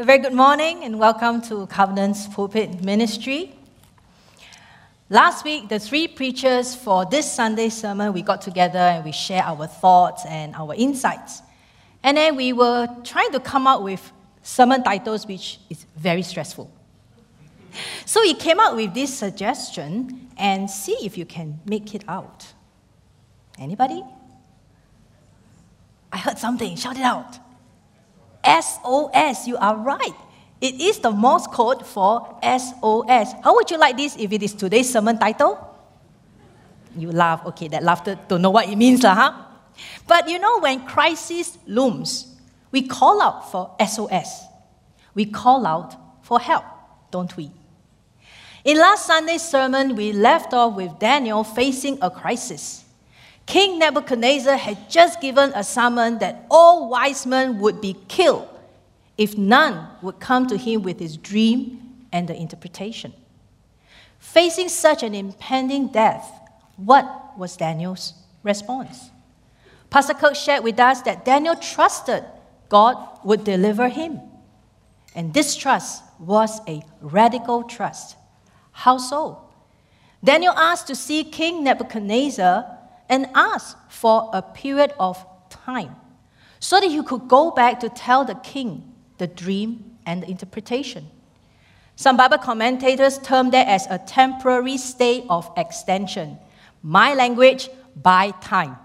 A very good morning and welcome to Covenant's Pulpit Ministry. Last week, the three preachers for this Sunday sermon, we got together and we shared our thoughts and our insights. And then we were trying to come up with sermon titles, which is very stressful. So we came up with this suggestion and see if you can make it out. Anybody? I heard something, shout it out. SOS, you are right. It is the Morse code for SOS. How would you like this if it is today's sermon title? You laugh, okay, that laughter don't know what it means, lah, huh? But you know, when crisis looms, we call out for SOS. We call out for help, don't we? In last Sunday's sermon, we left off with Daniel facing a crisis. King Nebuchadnezzar had just given a summon that all wise men would be killed if none would come to him with his dream and the interpretation. Facing such an impending death, what was Daniel's response? Pastor Kirk shared with us that Daniel trusted God would deliver him. And this trust was a radical trust. How so? Daniel asked to see King Nebuchadnezzar and asked for a period of time so that he could go back to tell the king the dream and the interpretation. Some Bible commentators term that as a temporary stay of extension. My language, buy time.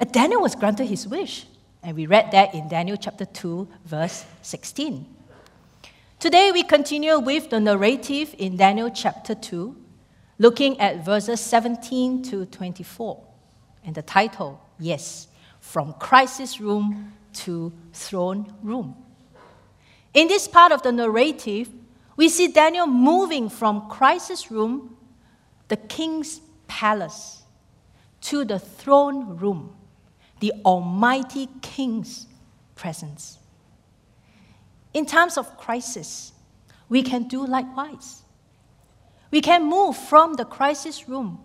Uh, Daniel was granted his wish, and we read that in Daniel chapter 2, verse 16. Today we continue with the narrative in Daniel chapter 2, looking at verses 17 to 24. And the title, yes, from crisis room to throne room. In this part of the narrative, we see Daniel moving from crisis room, the king's palace, to the throne room, the Almighty King's presence. In times of crisis, we can do likewise. We can move from the crisis room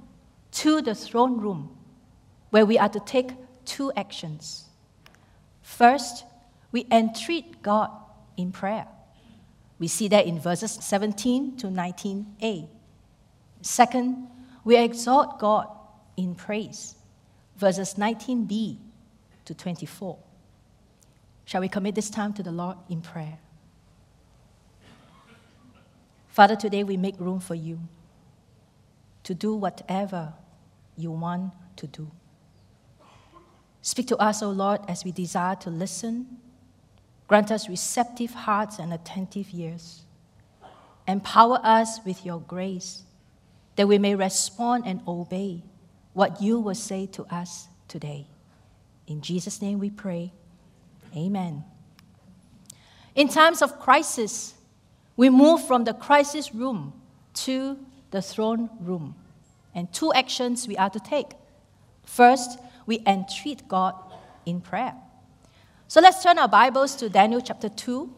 to the throne room, where we are to take two actions. First, we entreat God in prayer. We see that in verses 17 to 19a. Second, we exalt God in praise, verses 19b to 24. Shall we commit this time to the Lord in prayer? Father, today we make room for you to do whatever you want to do. Speak to us, O Lord, as we desire to listen. Grant us receptive hearts and attentive ears. Empower us with your grace that we may respond and obey what you will say to us today. In Jesus' name we pray. Amen. In times of crisis, we move from the crisis room to the throne room. And two actions we are to take. First, we entreat God in prayer. So let's turn our Bibles to Daniel chapter 2.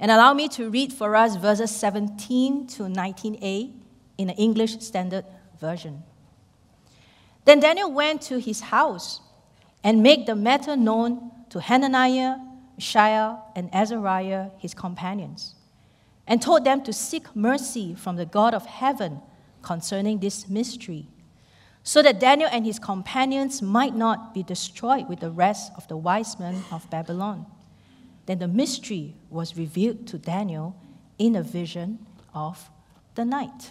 And allow me to read for us verses 17 to 19a in the English Standard Version. Then Daniel went to his house and made the matter known to Hananiah, Mishael, and Azariah, his companions, and told them to seek mercy from the God of heaven concerning this mystery, so that Daniel and his companions might not be destroyed with the rest of the wise men of Babylon. Then the mystery was revealed to Daniel in a vision of the night.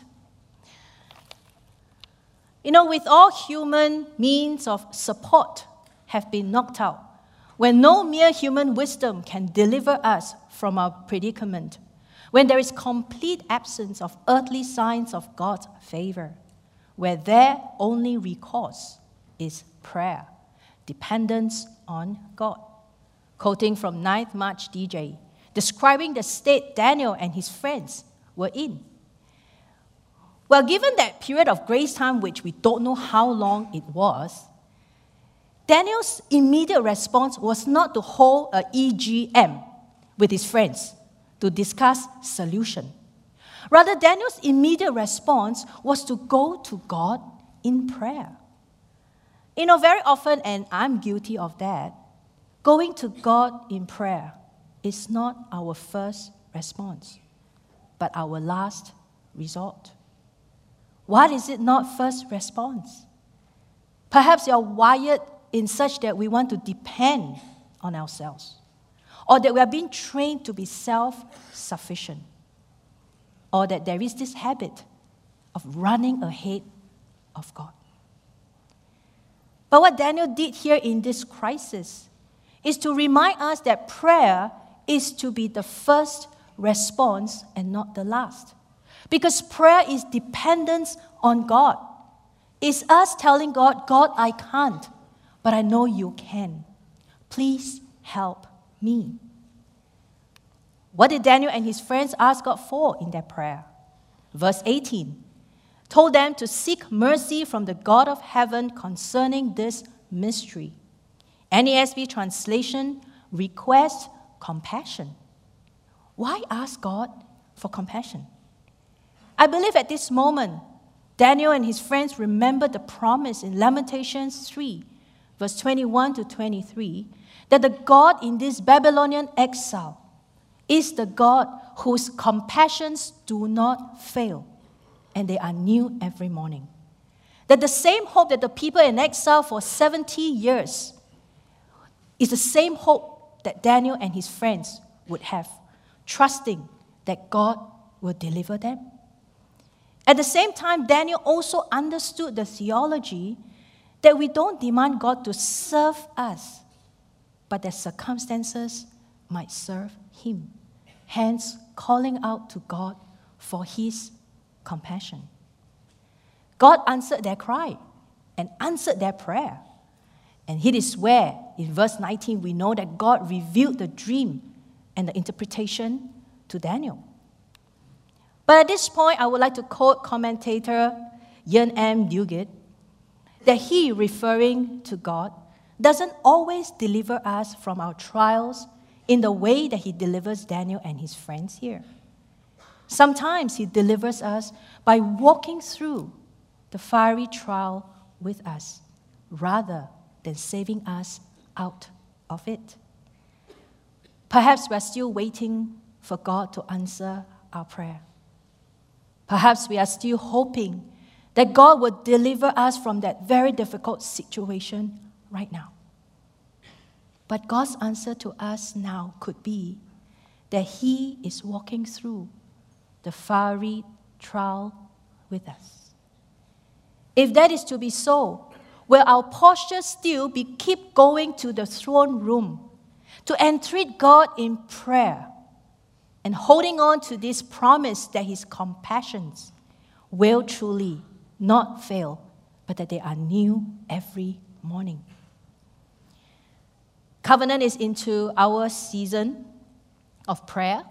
You know, with all human means of support have been knocked out, when no mere human wisdom can deliver us from our predicament, when there is complete absence of earthly signs of God's favor, where their only recourse is prayer, dependence on God. Quoting from 9th March DJ, describing the state Daniel and his friends were in. Well, given that period of grace time, which we don't know how long it was, Daniel's immediate response was not to hold a EGM with his friends to discuss solution. Rather, Daniel's immediate response was to go to God in prayer. You know, very often, and I'm guilty of that, going to God in prayer is not our first response, but our last resort. What is it not first response? Perhaps you're wired in such that we want to depend on ourselves, or that we are being trained to be self sufficient, or that there is this habit of running ahead of God. But what Daniel did here in this crisis is to remind us that prayer is to be the first response and not the last. Because prayer is dependence on God. It's us telling God, God, I can't, but I know you can. Please help me. What did Daniel and his friends ask God for in their prayer? Verse 18 told them to seek mercy from the God of heaven concerning this mystery. NASB translation request compassion. Why ask God for compassion? I believe at this moment, Daniel and his friends remember the promise in Lamentations 3, verse 21 to 23, that the God in this Babylonian exile is the God whose compassions do not fail and they are new every morning. That the same hope that the people in exile for 70 years is the same hope that Daniel and his friends would have, trusting that God will deliver them. At the same time, Daniel also understood the theology that we don't demand God to serve us, but that circumstances might serve him. Hence, calling out to God for his compassion. God answered their cry and answered their prayer. And it is where, in verse 19, we know that God revealed the dream and the interpretation to Daniel. But at this point, I would like to quote commentator Iain M. Duguid that he, referring to God, doesn't always deliver us from our trials in the way that he delivers Daniel and his friends here. Sometimes He delivers us by walking through the fiery trial with us rather than saving us out of it. Perhaps we're still waiting for God to answer our prayer. Perhaps we are still hoping that God will deliver us from that very difficult situation right now. But God's answer to us now could be that He is walking through the fiery trial with us. If that is to be so, will our posture still be keep going to the throne room to entreat God in prayer and holding on to this promise that His compassions will truly not fail, but that they are new every morning? Covenant is into our season of prayer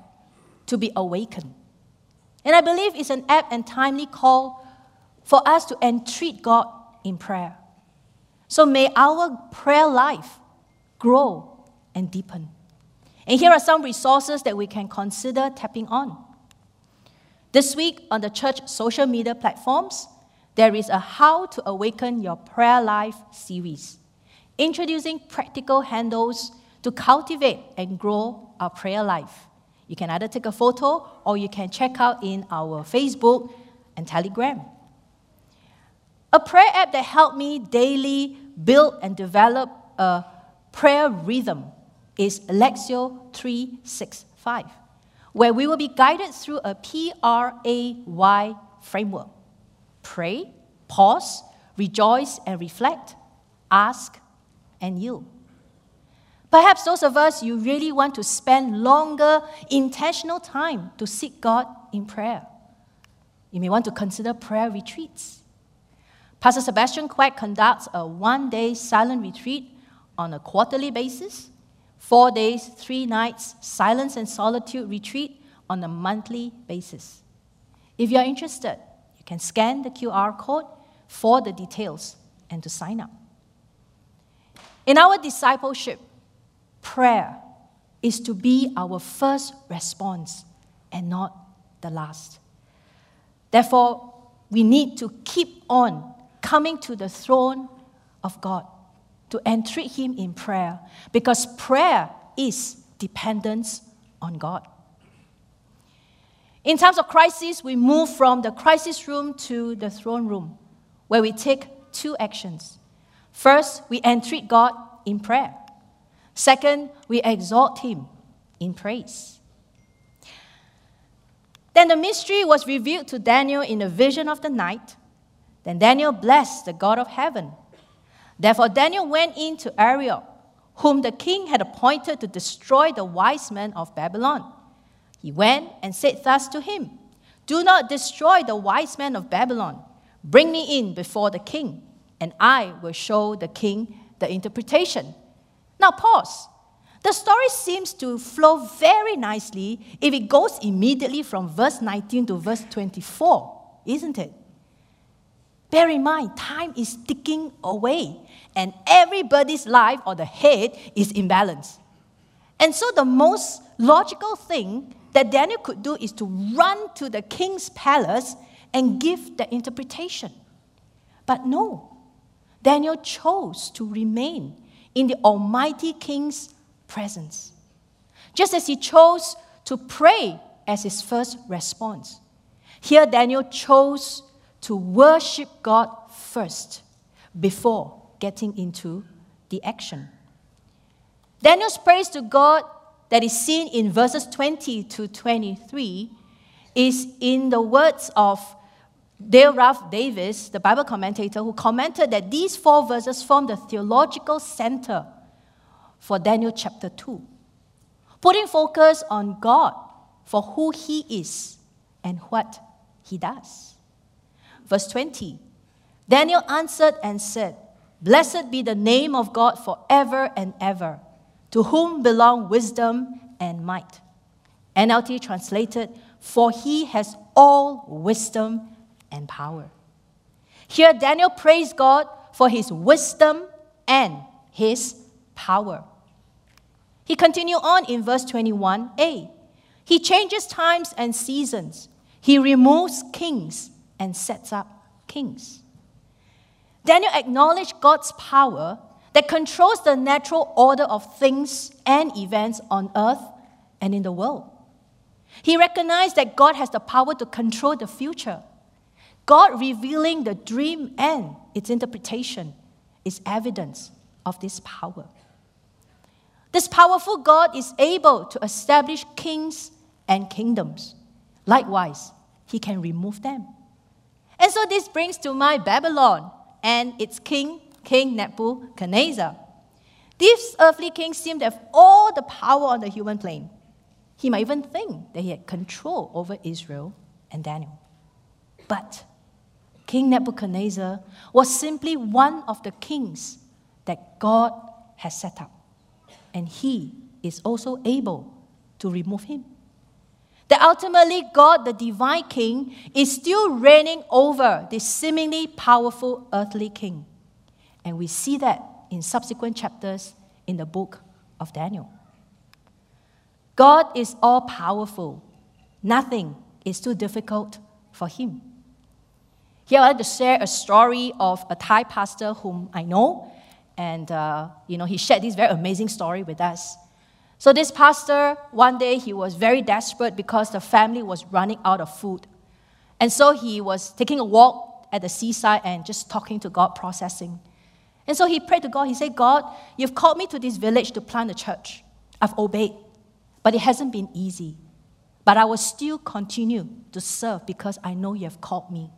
to be awakened and I believe it's an apt and timely call for us to entreat God in prayer. So may our prayer life grow and deepen. And here are some resources that we can consider tapping on. This week on the church social media platforms, there is a How to Awaken Your Prayer Life series, introducing practical handles to cultivate and grow our prayer life. You can either take a photo or you can check out in our Facebook and Telegram. A prayer app that helped me daily build and develop a prayer rhythm is Lectio 365, where we will be guided through a P R A Y framework. Pray, pause, rejoice and reflect, ask and yield. Perhaps those of us, you really want to spend longer, intentional time to seek God in prayer. You may want to consider prayer retreats. Pastor Sebastian Quack conducts a one day silent retreat on a quarterly basis Four days, three nights, silence and solitude retreat on a monthly basis. If you are interested, you can scan the QR code for the details and to sign up. In our discipleship, prayer is to be our first response and not the last. Therefore, we need to keep on coming to the throne of God to entreat Him in prayer because prayer is dependence on God. In times of crisis, we move from the crisis room to the throne room where we take two actions. First, we entreat God in prayer. Second, we exalt Him in praise. Then the mystery was revealed to Daniel in a vision of the night. Then Daniel blessed the God of heaven. Therefore, Daniel went in to Arioch, whom the king had appointed to destroy the wise men of Babylon. He went and said thus to him Do not destroy the wise men of Babylon. Bring me in before the king, and I will show the king the interpretation. Now, pause. The story seems to flow very nicely if it goes immediately from verse 19 to verse 24, isn't it? Bear in mind, time is ticking away, and everybody's life or the head is in balance. And so, the most logical thing that Daniel could do is to run to the king's palace and give the interpretation. But no, Daniel chose to remain in the Almighty King's presence. Just as he chose to pray as his first response. Here, Daniel chose to worship God first before getting into the action. Daniel's praise to God that is seen in verses 20 to 23 is in the words of Dale Ralph Davis, the Bible commentator, who commented that these four verses form the theological center for Daniel chapter 2, putting focus on God for who He is and what He does. Verse 20 Daniel answered and said, Blessed be the name of God forever and ever, to whom belong wisdom and might. NLT translated, For he has all wisdom and power. Here, Daniel praised God for his wisdom and his power. He continued on in verse 21a. He changes times and seasons. He removes kings and sets up kings. Daniel acknowledged God's power that controls the natural order of things and events on earth and in the world. He recognized that God has the power to control the future. God revealing the dream and its interpretation is evidence of this power. This powerful God is able to establish kings and kingdoms. Likewise, he can remove them. And so this brings to mind Babylon and its king, King Nebuchadnezzar. This earthly king seemed to have all the power on the human plane. He might even think that he had control over Israel and Daniel. But King Nebuchadnezzar was simply one of the kings that God has set up and he is also able to remove him. That ultimately, God, the divine king, is still reigning over this seemingly powerful earthly king. And we see that in subsequent chapters in the book of Daniel. God is all powerful, nothing is too difficult for him. Here I'd like to share a story of a Thai pastor whom I know and, uh, you know, he shared this very amazing story with us. So, this pastor, one day, he was very desperate because the family was running out of food. And so he was taking a walk at the seaside and just talking to God, processing. And so he prayed to God. He said, God, you've called me to this village to plant a church. I've obeyed, but it hasn't been easy. But I will still continue to serve because I know you have called me.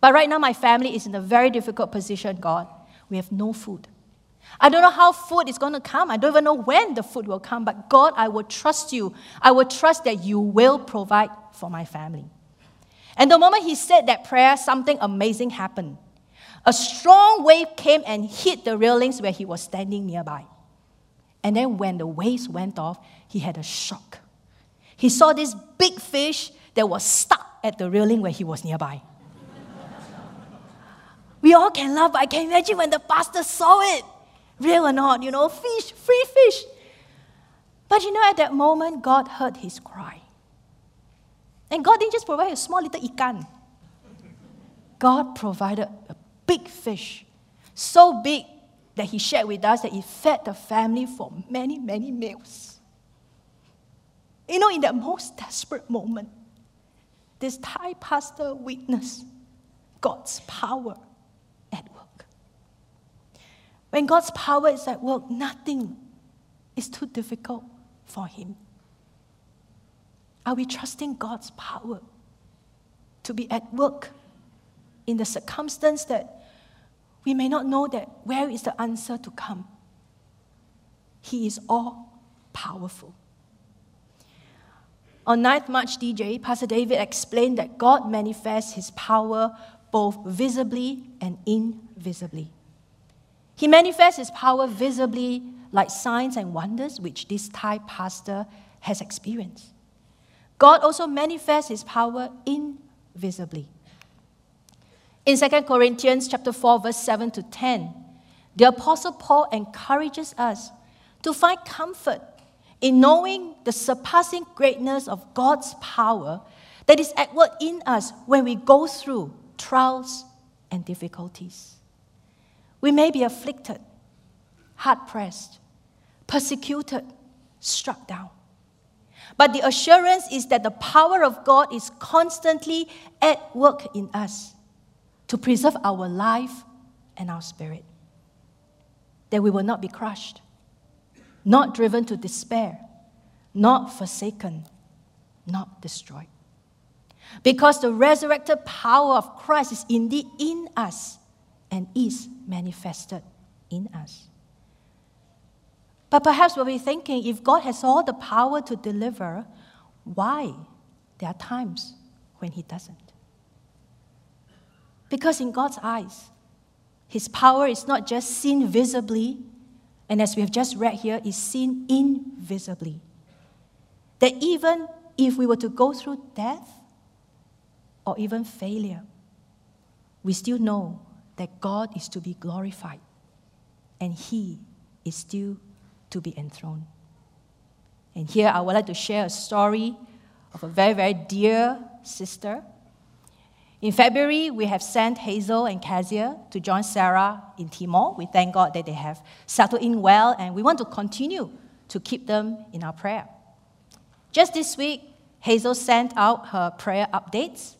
But right now, my family is in a very difficult position, God. We have no food. I don't know how food is going to come. I don't even know when the food will come. But God, I will trust you. I will trust that you will provide for my family. And the moment he said that prayer, something amazing happened. A strong wave came and hit the railings where he was standing nearby. And then when the waves went off, he had a shock. He saw this big fish that was stuck at the railing where he was nearby. we all can laugh, but I can imagine when the pastor saw it. Real or not, you know, fish, free fish. But you know, at that moment, God heard his cry. And God didn't just provide a small little ikan. God provided a big fish, so big that He shared with us that it fed the family for many, many meals. You know, in that most desperate moment, this Thai pastor witnessed God's power at work. When God's power is at work, nothing is too difficult for Him. Are we trusting God's power to be at work in the circumstance that we may not know that where is the answer to come? He is all powerful. On 9th March DJ, Pastor David explained that God manifests his power both visibly and invisibly. He manifests his power visibly like signs and wonders, which this Thai pastor has experienced. God also manifests his power invisibly. In 2 Corinthians chapter 4 verse 7 to 10, the apostle Paul encourages us to find comfort in knowing the surpassing greatness of God's power that is at work in us when we go through trials and difficulties. We may be afflicted, hard pressed, persecuted, struck down. But the assurance is that the power of God is constantly at work in us to preserve our life and our spirit. That we will not be crushed, not driven to despair, not forsaken, not destroyed. Because the resurrected power of Christ is indeed in us and is manifested in us. But perhaps we'll be thinking if God has all the power to deliver, why there are times when He doesn't? Because in God's eyes, His power is not just seen visibly, and as we have just read here, is seen invisibly. That even if we were to go through death or even failure, we still know that God is to be glorified and He is still to be enthroned. And here I would like to share a story of a very, very dear sister in February, we have sent Hazel and Kezia to join Sarah in Timor. We thank God that they have settled in well, and we want to continue to keep them in our prayer. Just this week, Hazel sent out her prayer updates,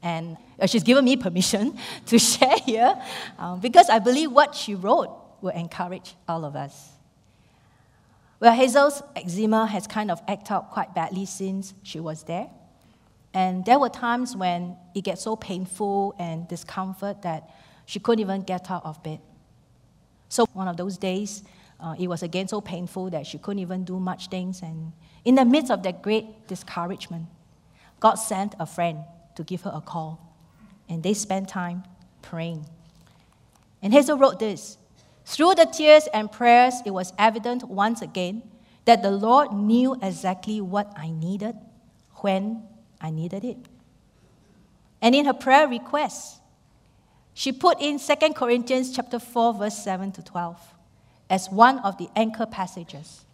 and uh, she's given me permission to share here um, because I believe what she wrote will encourage all of us. Well, Hazel's eczema has kind of acted out quite badly since she was there. And there were times when it gets so painful and discomfort that she couldn't even get out of bed. So one of those days, uh, it was again so painful that she couldn't even do much things. And in the midst of that great discouragement, God sent a friend to give her a call. And they spent time praying. And Hazel wrote this Through the tears and prayers, it was evident once again that the Lord knew exactly what I needed, when, I needed it. And in her prayer request, she put in 2 Corinthians chapter 4 verse 7 to 12 as one of the anchor passages.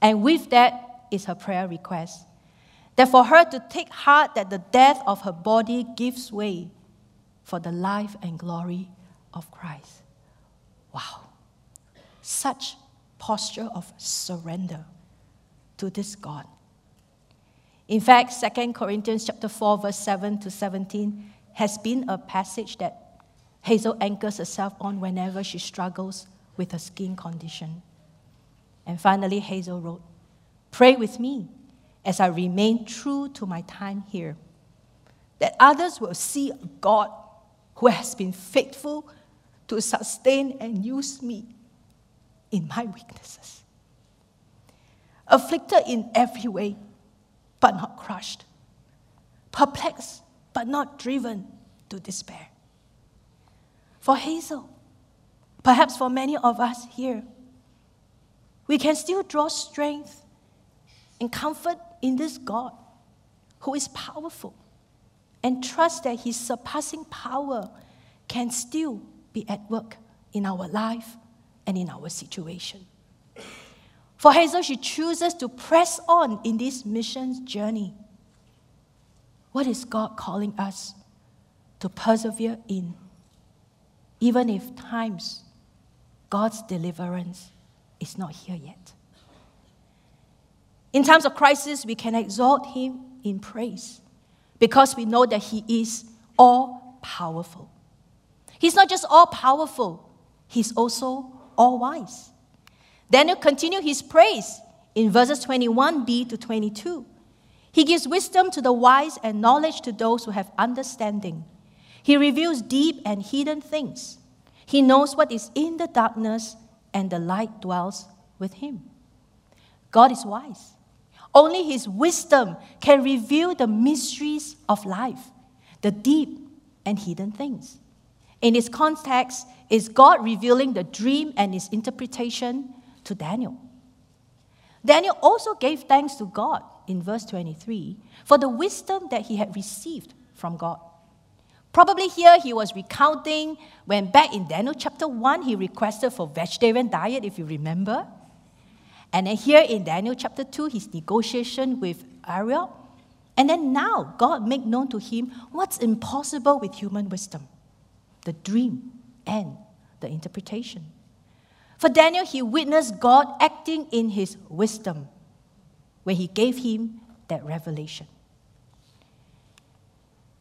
And with that is her prayer request. That for her to take heart that the death of her body gives way for the life and glory of Christ. Wow. Such posture of surrender to this God. In fact, 2 Corinthians chapter 4, verse 7 to 17 has been a passage that Hazel anchors herself on whenever she struggles with her skin condition. And finally, Hazel wrote, Pray with me as I remain true to my time here, that others will see a God who has been faithful to sustain and use me in my weaknesses. Afflicted in every way but not crushed, perplexed, but not driven to despair. For Hazel, perhaps for many of us here, we can still draw strength and comfort in this God who is powerful and trust that his surpassing power can still be at work in our life and in our situation. For Hazel, she chooses to press on in this missions journey. What is God calling us to persevere in? Even if times God's deliverance is not here yet. In times of crisis, we can exalt Him in praise because we know that He is all powerful. He's not just all powerful, He's also all wise. Daniel continued his praise in verses 21b to 22. He gives wisdom to the wise and knowledge to those who have understanding. He reveals deep and hidden things. He knows what is in the darkness, and the light dwells with him. God is wise. Only his wisdom can reveal the mysteries of life, the deep and hidden things. In this context, is God revealing the dream and its interpretation to Daniel. Daniel also gave thanks to God in verse 23 for the wisdom that he had received from God. Probably here he was recounting when back in Daniel chapter 1 he requested for vegetarian diet, if you remember. And then here in Daniel chapter 2, his negotiation with Arioch. And then now God made known to him what's impossible with human wisdom the dream and the interpretation. For Daniel, he witnessed God acting in his wisdom when he gave him that revelation.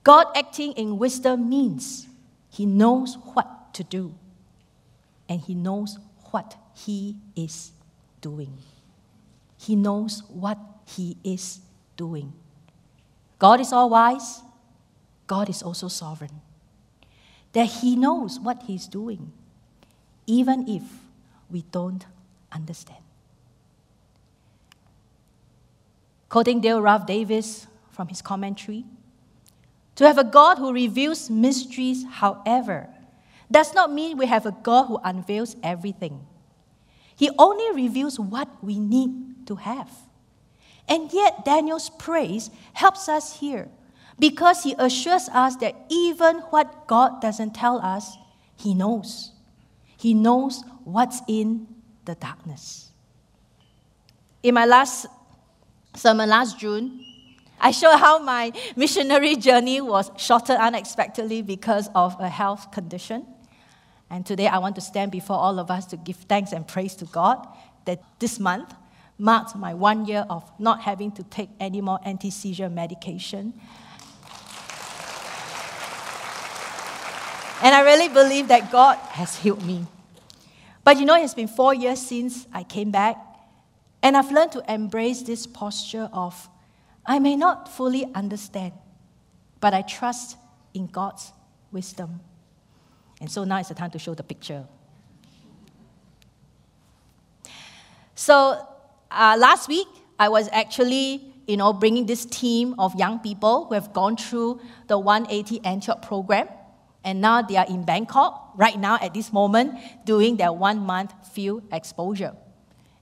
God acting in wisdom means he knows what to do and he knows what he is doing. He knows what he is doing. God is all wise, God is also sovereign. That he knows what he's doing, even if we don't understand. Quoting Dale Ralph Davis from his commentary, to have a God who reveals mysteries, however, does not mean we have a God who unveils everything. He only reveals what we need to have. And yet, Daniel's praise helps us here because he assures us that even what God doesn't tell us, he knows. He knows what's in the darkness. In my last sermon last June, I showed how my missionary journey was shortened unexpectedly because of a health condition. And today I want to stand before all of us to give thanks and praise to God that this month marked my one year of not having to take any more anti seizure medication. And I really believe that God has healed me. But you know, it's been four years since I came back, and I've learned to embrace this posture of I may not fully understand, but I trust in God's wisdom. And so now it's the time to show the picture. So uh, last week, I was actually, you know, bringing this team of young people who have gone through the 180 Antioch program. And now they are in Bangkok, right now at this moment, doing their one month field exposure.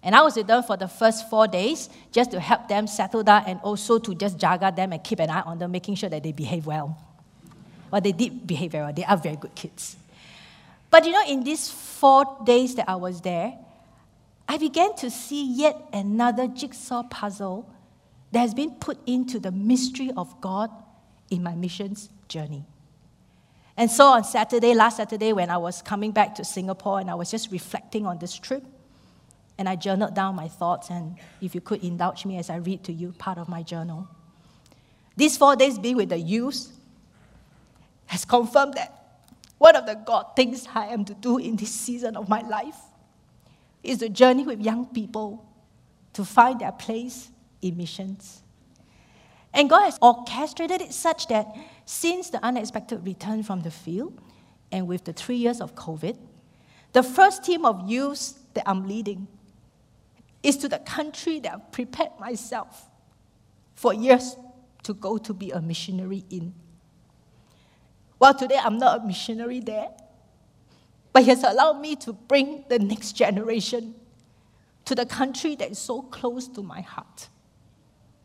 And I was with them for the first four days just to help them settle down and also to just jaga them and keep an eye on them, making sure that they behave well. Well, they did behave very well. They are very good kids. But you know, in these four days that I was there, I began to see yet another jigsaw puzzle that has been put into the mystery of God in my missions journey. And so on Saturday, last Saturday, when I was coming back to Singapore and I was just reflecting on this trip, and I journaled down my thoughts, and if you could indulge me as I read to you part of my journal. These four days being with the youth has confirmed that one of the God things I am to do in this season of my life is to journey with young people to find their place in missions. And God has orchestrated it such that since the unexpected return from the field and with the three years of COVID, the first team of youths that I'm leading is to the country that I've prepared myself for years to go to be a missionary in. Well, today I'm not a missionary there, but He has allowed me to bring the next generation to the country that is so close to my heart.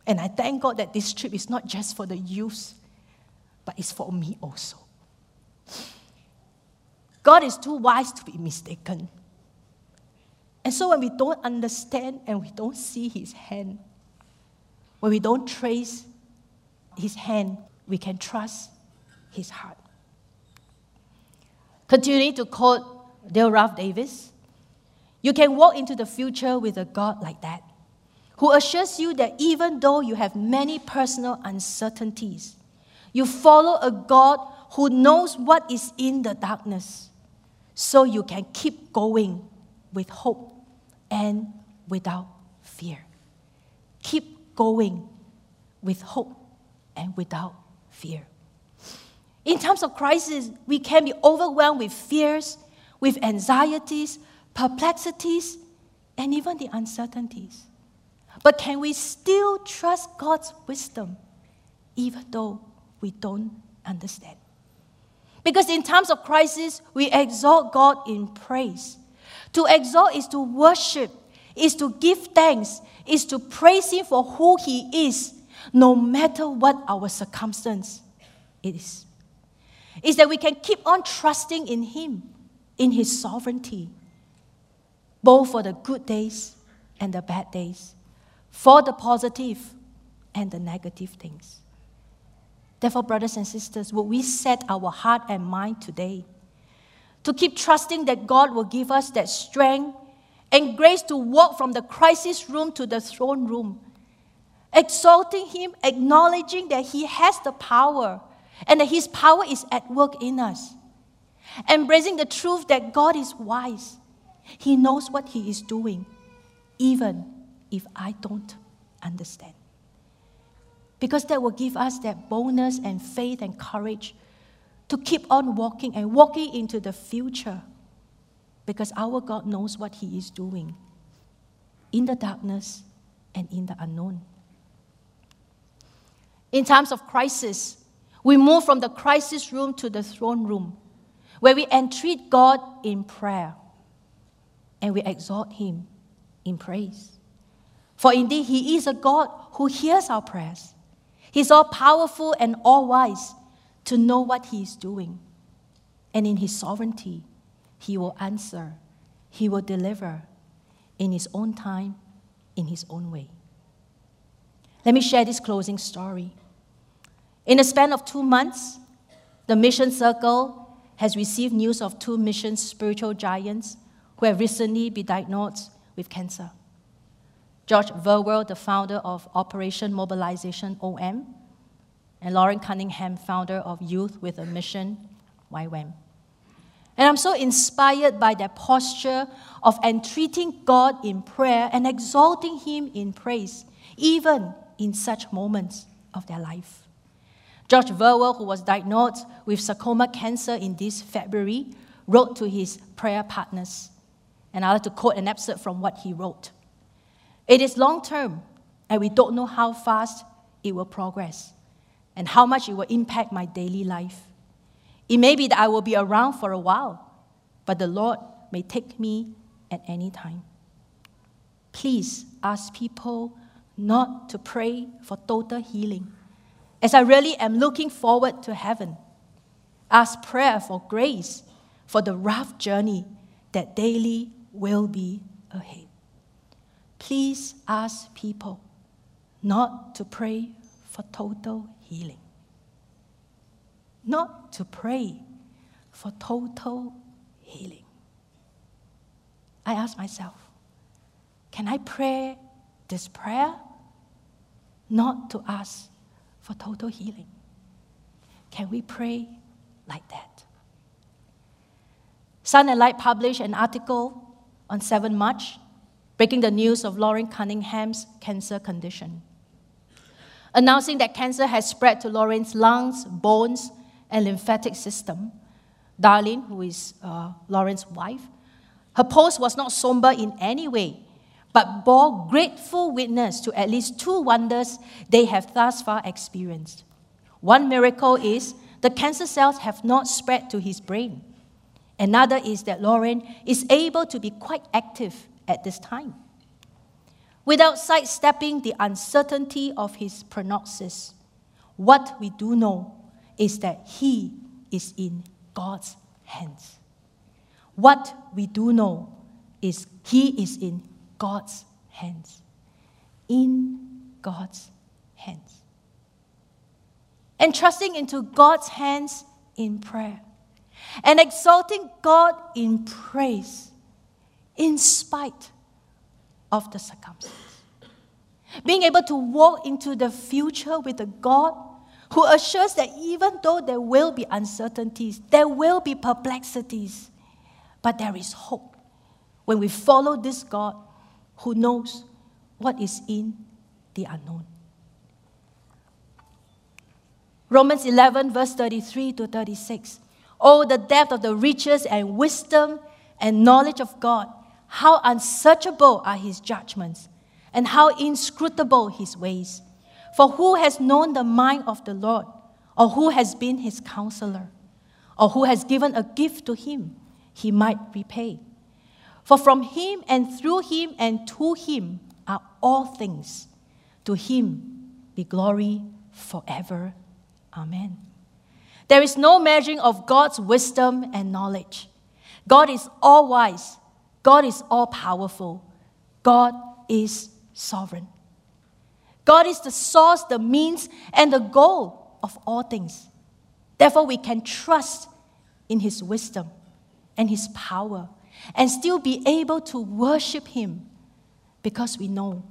And I thank God that this trip is not just for the youth, but it's for me also. God is too wise to be mistaken. And so when we don't understand and we don't see His hand, when we don't trace His hand, we can trust His heart. Continuing to quote Dale Ralph Davis, you can walk into the future with a God like that, who assures you that even though you have many personal uncertainties, you follow a God who knows what is in the darkness, so you can keep going with hope and without fear. Keep going with hope and without fear. In times of crisis, we can be overwhelmed with fears, with anxieties, perplexities, and even the uncertainties. But can we still trust God's wisdom even though we don't understand? Because in times of crisis, we exalt God in praise. To exalt is to worship, is to give thanks, is to praise Him for who He is, no matter what our circumstance is. Is that we can keep on trusting in Him, in His sovereignty, both for the good days and the bad days, for the positive and the negative things. Therefore, brothers and sisters, would we set our heart and mind today to keep trusting that God will give us that strength and grace to walk from the crisis room to the throne room, exalting Him, acknowledging that He has the power and that His power is at work in us, embracing the truth that God is wise. He knows what He is doing, even if I don't understand. Because that will give us that boldness and faith and courage to keep on walking and walking into the future because our God knows what He is doing in the darkness and in the unknown. In times of crisis, we move from the crisis room to the throne room where we entreat God in prayer and we exhort Him in praise. For indeed, He is a God who hears our prayers. He's all powerful and all wise to know what He is doing. And in His sovereignty, He will answer, He will deliver in His own time, in His own way. Let me share this closing story. In a span of two months, the Mission Circle has received news of two mission spiritual giants who have recently been diagnosed with cancer. George Verwer, the founder of Operation Mobilization OM, and Loren Cunningham, founder of Youth with a Mission, YWAM. And I'm so inspired by their posture of entreating God in prayer and exalting Him in praise, even in such moments of their life. George Verwer, who was diagnosed with sarcoma cancer in this February, wrote to his prayer partners. And I'd like to quote an excerpt from what he wrote It is long term, and we don't know how fast it will progress and how much it will impact my daily life. It may be that I will be around for a while, but the Lord may take me at any time. Please ask people not to pray for total healing, as I really am looking forward to heaven. Ask prayer for grace for the rough journey that daily will be ahead. Please ask people not to pray for total healing. Not to pray for total healing. I ask myself, can I pray this prayer? Not to ask for total healing. Can we pray like that? Salt and Light published an article on 7 March breaking the news of Loren Cunningham's cancer condition announcing that cancer has spread to Loren's lungs, bones, and lymphatic system. Darlene, who is uh, Loren's wife, her post was not somber in any way, but bore grateful witness to at least two wonders they have thus far experienced. One miracle is the cancer cells have not spread to his brain. Another is that Loren is able to be quite active at this time. without sidestepping the uncertainty of his prognosis. What we do know is that he is in God's hands. What we do know is he is in God's hands. In God's hands. And trusting into God's hands in prayer. And exalting God in praise in spite of the circumstance. Being able to walk into the future with a God who assures that even though there will be uncertainties, there will be perplexities, but there is hope when we follow this God who knows what is in the unknown. Romans 11, verse 33 to 36. Oh, the depth of the riches and wisdom and knowledge of God! How unsearchable are his judgments, and how inscrutable his ways. For who has known the mind of the Lord, or who has been his counselor, or who has given a gift to him he might repay? For from him and through him and to him are all things. To him be glory forever. Amen. There is no measuring of God's wisdom and knowledge. God is all wise God is all powerful. God is sovereign. God is the source, the means, and the goal of all things. Therefore, we can trust in His wisdom and His power and still be able to worship Him because we know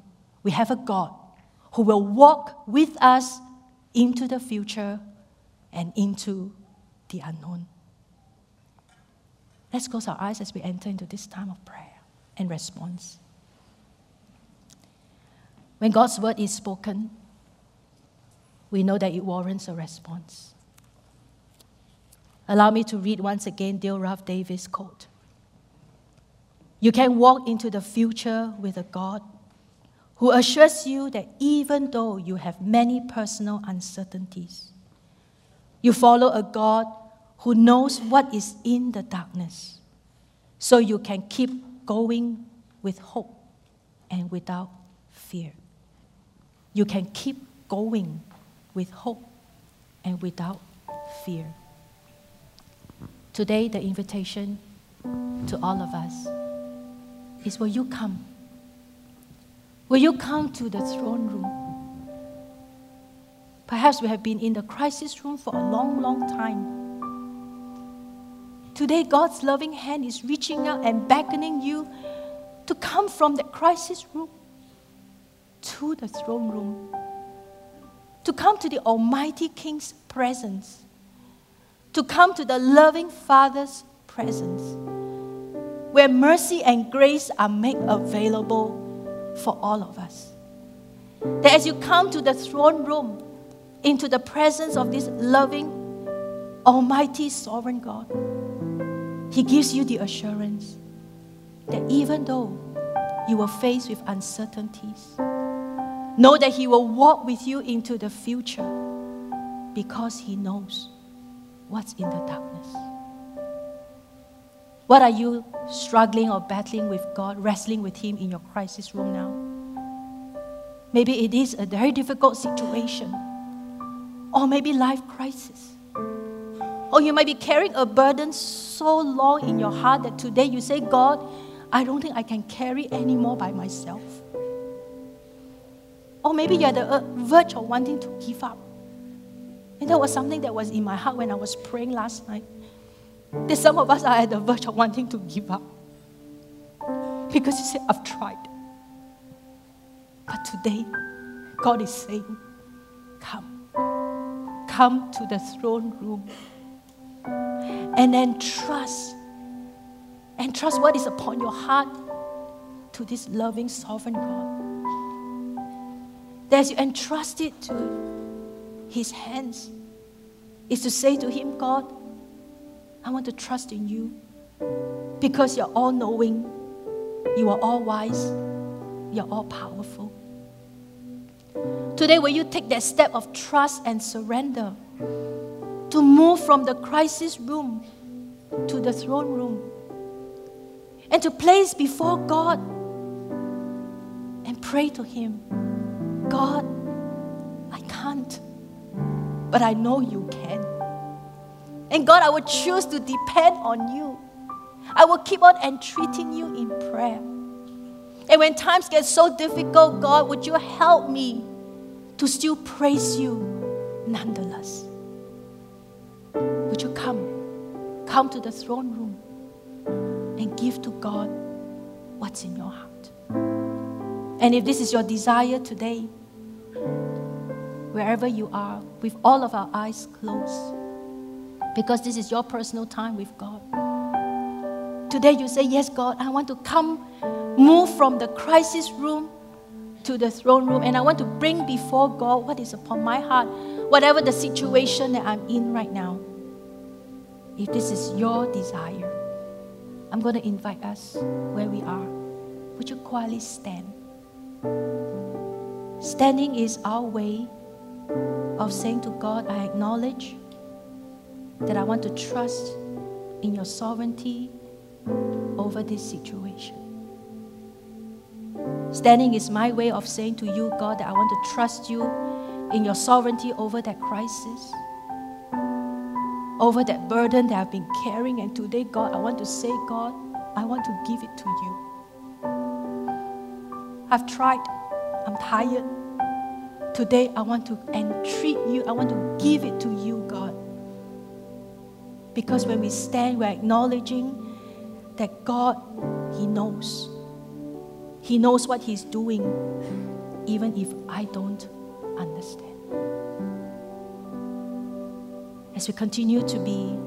we have a God who will walk with us into the future and into the unknown. Let's close our eyes as we enter into this time of prayer and response. When God's word is spoken, we know that it warrants a response. Allow me to read once again Dale Ralph Davis' quote. You can walk into the future with a God who assures you that even though you have many personal uncertainties, you follow a God who knows what is in the darkness, so you can keep going with hope and without fear. You can keep going with hope and without fear. Today, the invitation to all of us is will you come? Will you come to the throne room? Perhaps we have been in the crisis room for a long, long time Today, God's loving hand is reaching out and beckoning you to come from the crisis room to the throne room, to come to the Almighty King's presence, to come to the loving Father's presence, where mercy and grace are made available for all of us. That as you come to the throne room, into the presence of this loving, Almighty, Sovereign God, he gives you the assurance that even though you are faced with uncertainties, know that He will walk with you into the future because He knows what's in the darkness. What are you struggling or battling with God, wrestling with Him in your crisis room now? Maybe it is a very difficult situation, or maybe life crisis. Or you might be carrying a burden so long in your heart that today you say, God, I don't think I can carry anymore by myself. Or maybe you're at the uh, verge of wanting to give up. And that was something that was in my heart when I was praying last night. That some of us are at the verge of wanting to give up. Because you say, I've tried. But today, God is saying, Come. Come to the throne room and then trust. And trust what is upon your heart to this loving, sovereign God. That you entrust it to His hands, is to say to Him, God, I want to trust in you because you're all knowing, you are all wise, you're all powerful. Today, will you take that step of trust and surrender? To move from the crisis room to the throne room and to place before God and pray to Him God, I can't, but I know you can. And God, I will choose to depend on you. I will keep on entreating you in prayer. And when times get so difficult, God, would you help me to still praise you nonetheless? Would you come? Come to the throne room and give to God what's in your heart. And if this is your desire today, wherever you are, with all of our eyes closed, because this is your personal time with God. Today you say, Yes, God, I want to come, move from the crisis room to the throne room, and I want to bring before God what is upon my heart, whatever the situation that I'm in right now. If this is your desire, I'm going to invite us where we are. Would you quietly stand? Standing is our way of saying to God, I acknowledge that I want to trust in your sovereignty over this situation. Standing is my way of saying to you, God, that I want to trust you in your sovereignty over that crisis, over that burden that I've been carrying. And today, God, I want to say, God, I want to give it to you. I've tried, I'm tired. Today, I want to entreat you, I want to give it to you, God. Because when we stand, we're acknowledging that God, He knows. He knows what He's doing, even if I don't understand. As we continue to be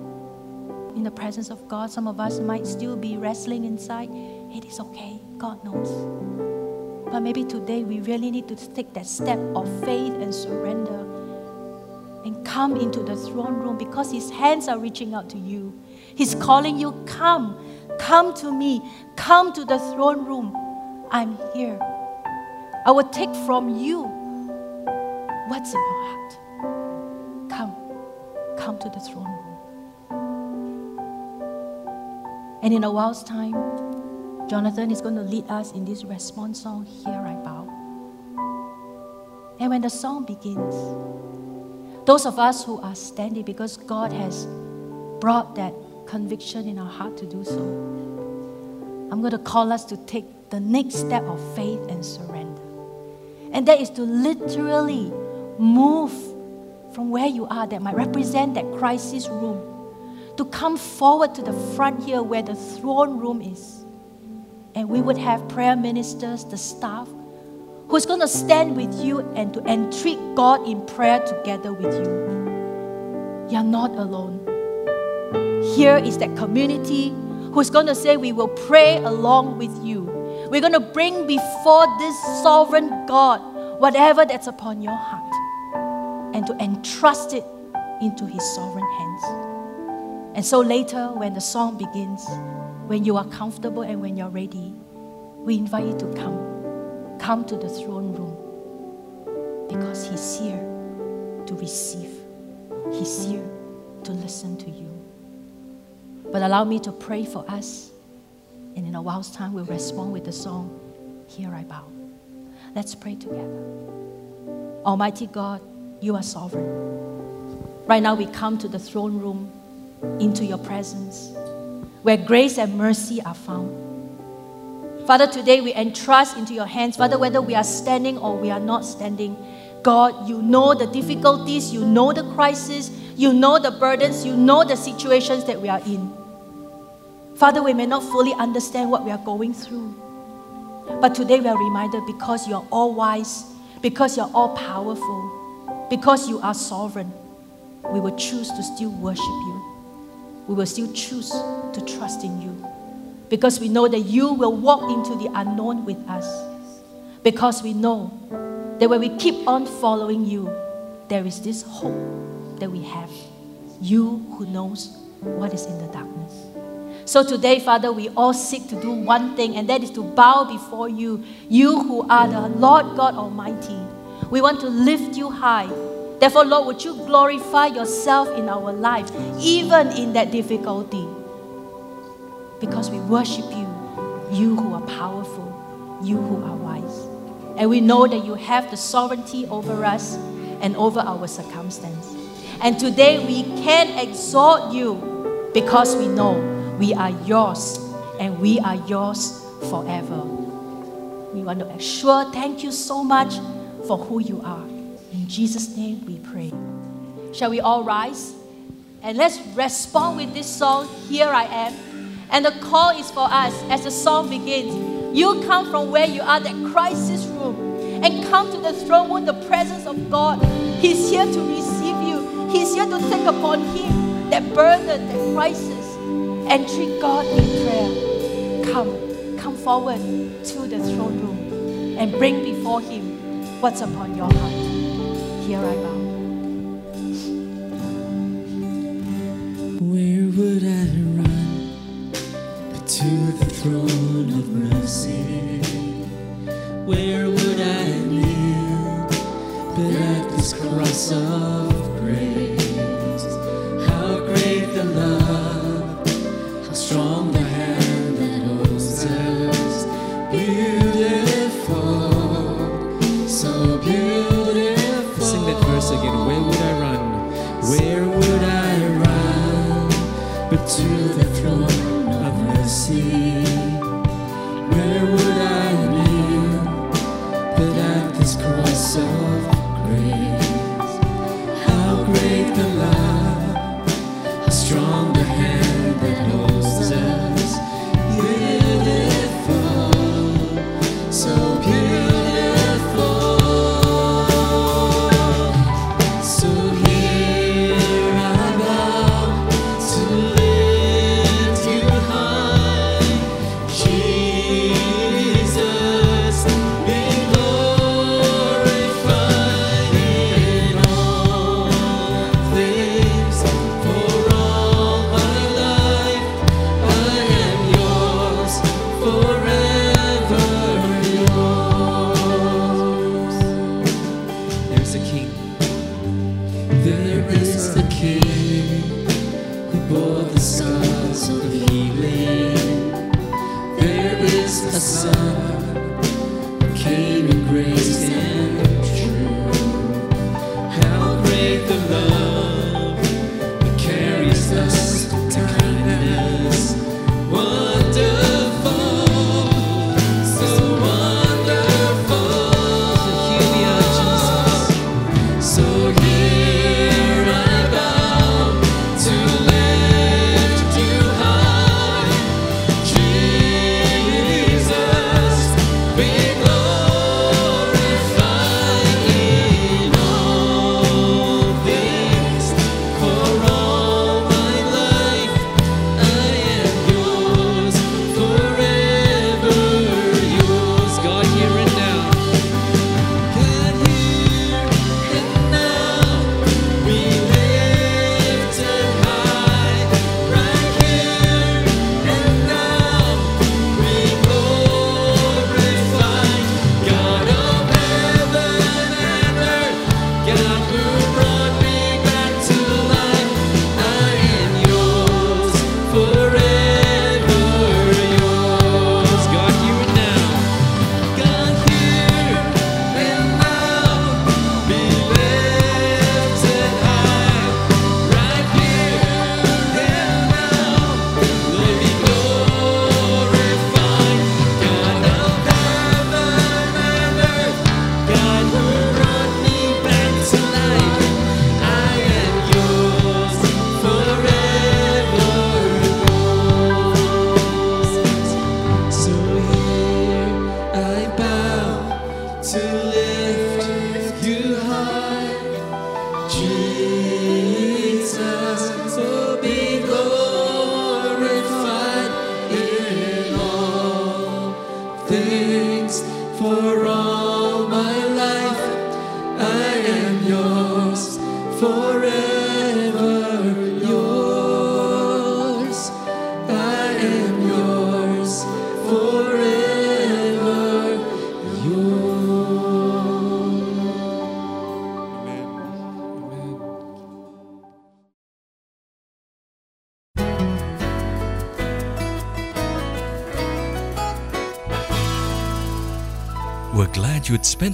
in the presence of God, some of us might still be wrestling inside. It is okay, God knows. But maybe today we really need to take that step of faith and surrender and come into the throne room because His hands are reaching out to you. He's calling you, Come, come to me, come to the throne room. I'm here. I will take from you what's in your heart. Come, come to the throne room. And in a while's time, Jonathan is going to lead us in this response song, Here I Bow. And when the song begins, those of us who are standing because God has brought that conviction in our heart to do so, I'm going to call us to take the next step of faith and surrender. And that is to literally move from where you are, that might represent that crisis room, to come forward to the front here where the throne room is. And we would have prayer ministers, the staff, who's going to stand with you and to entreat God in prayer together with you. You're not alone. Here is that community who's going to say, We will pray along with you. We're going to bring before this sovereign God whatever that's upon your heart and to entrust it into His sovereign hands. And so later, when the song begins, when you are comfortable and when you're ready, we invite you to come come to the throne room because He's here to receive, He's here to listen to you. But allow me to pray for us, and in a while's time, we'll respond with the song, Here I Bow. Let's pray together. Almighty God, you are sovereign. Right now, we come to the throne room into your presence where grace and mercy are found. Father, today we entrust into your hands, Father, whether we are standing or we are not standing. God, you know the difficulties, you know the crisis, you know the burdens, you know the situations that we are in. Father, we may not fully understand what we are going through. But today we are reminded because you are all wise, because you are all powerful, because you are sovereign, we will choose to still worship you. We will still choose to trust in you because we know that you will walk into the unknown with us. Because we know that when we keep on following you, there is this hope that we have. You who knows what is in the darkness. So today, Father, we all seek to do one thing, and that is to bow before you, you who are the Lord God Almighty. We want to lift you high. Therefore, Lord, would you glorify yourself in our life, even in that difficulty? because we worship you, you who are powerful, you who are wise. And we know that you have the sovereignty over us and over our circumstance. And today we can exalt you because we know we are yours and we are yours forever. We want to assure thank you so much for who you are. In Jesus' name we pray. Shall we all rise? And let's respond with this song, Here I Am. And the call is for us as the song begins. You come from where you are, that crisis room, and come to the throne room, the presence of God. He's here to receive you, He's here to take upon Him that burden, that crisis, and treat God in prayer. Come, come forward to the throne room and bring before Him what's upon your heart. Here I bow. Where would I run but to the throne of mercy? Where would I kneel but at this cross of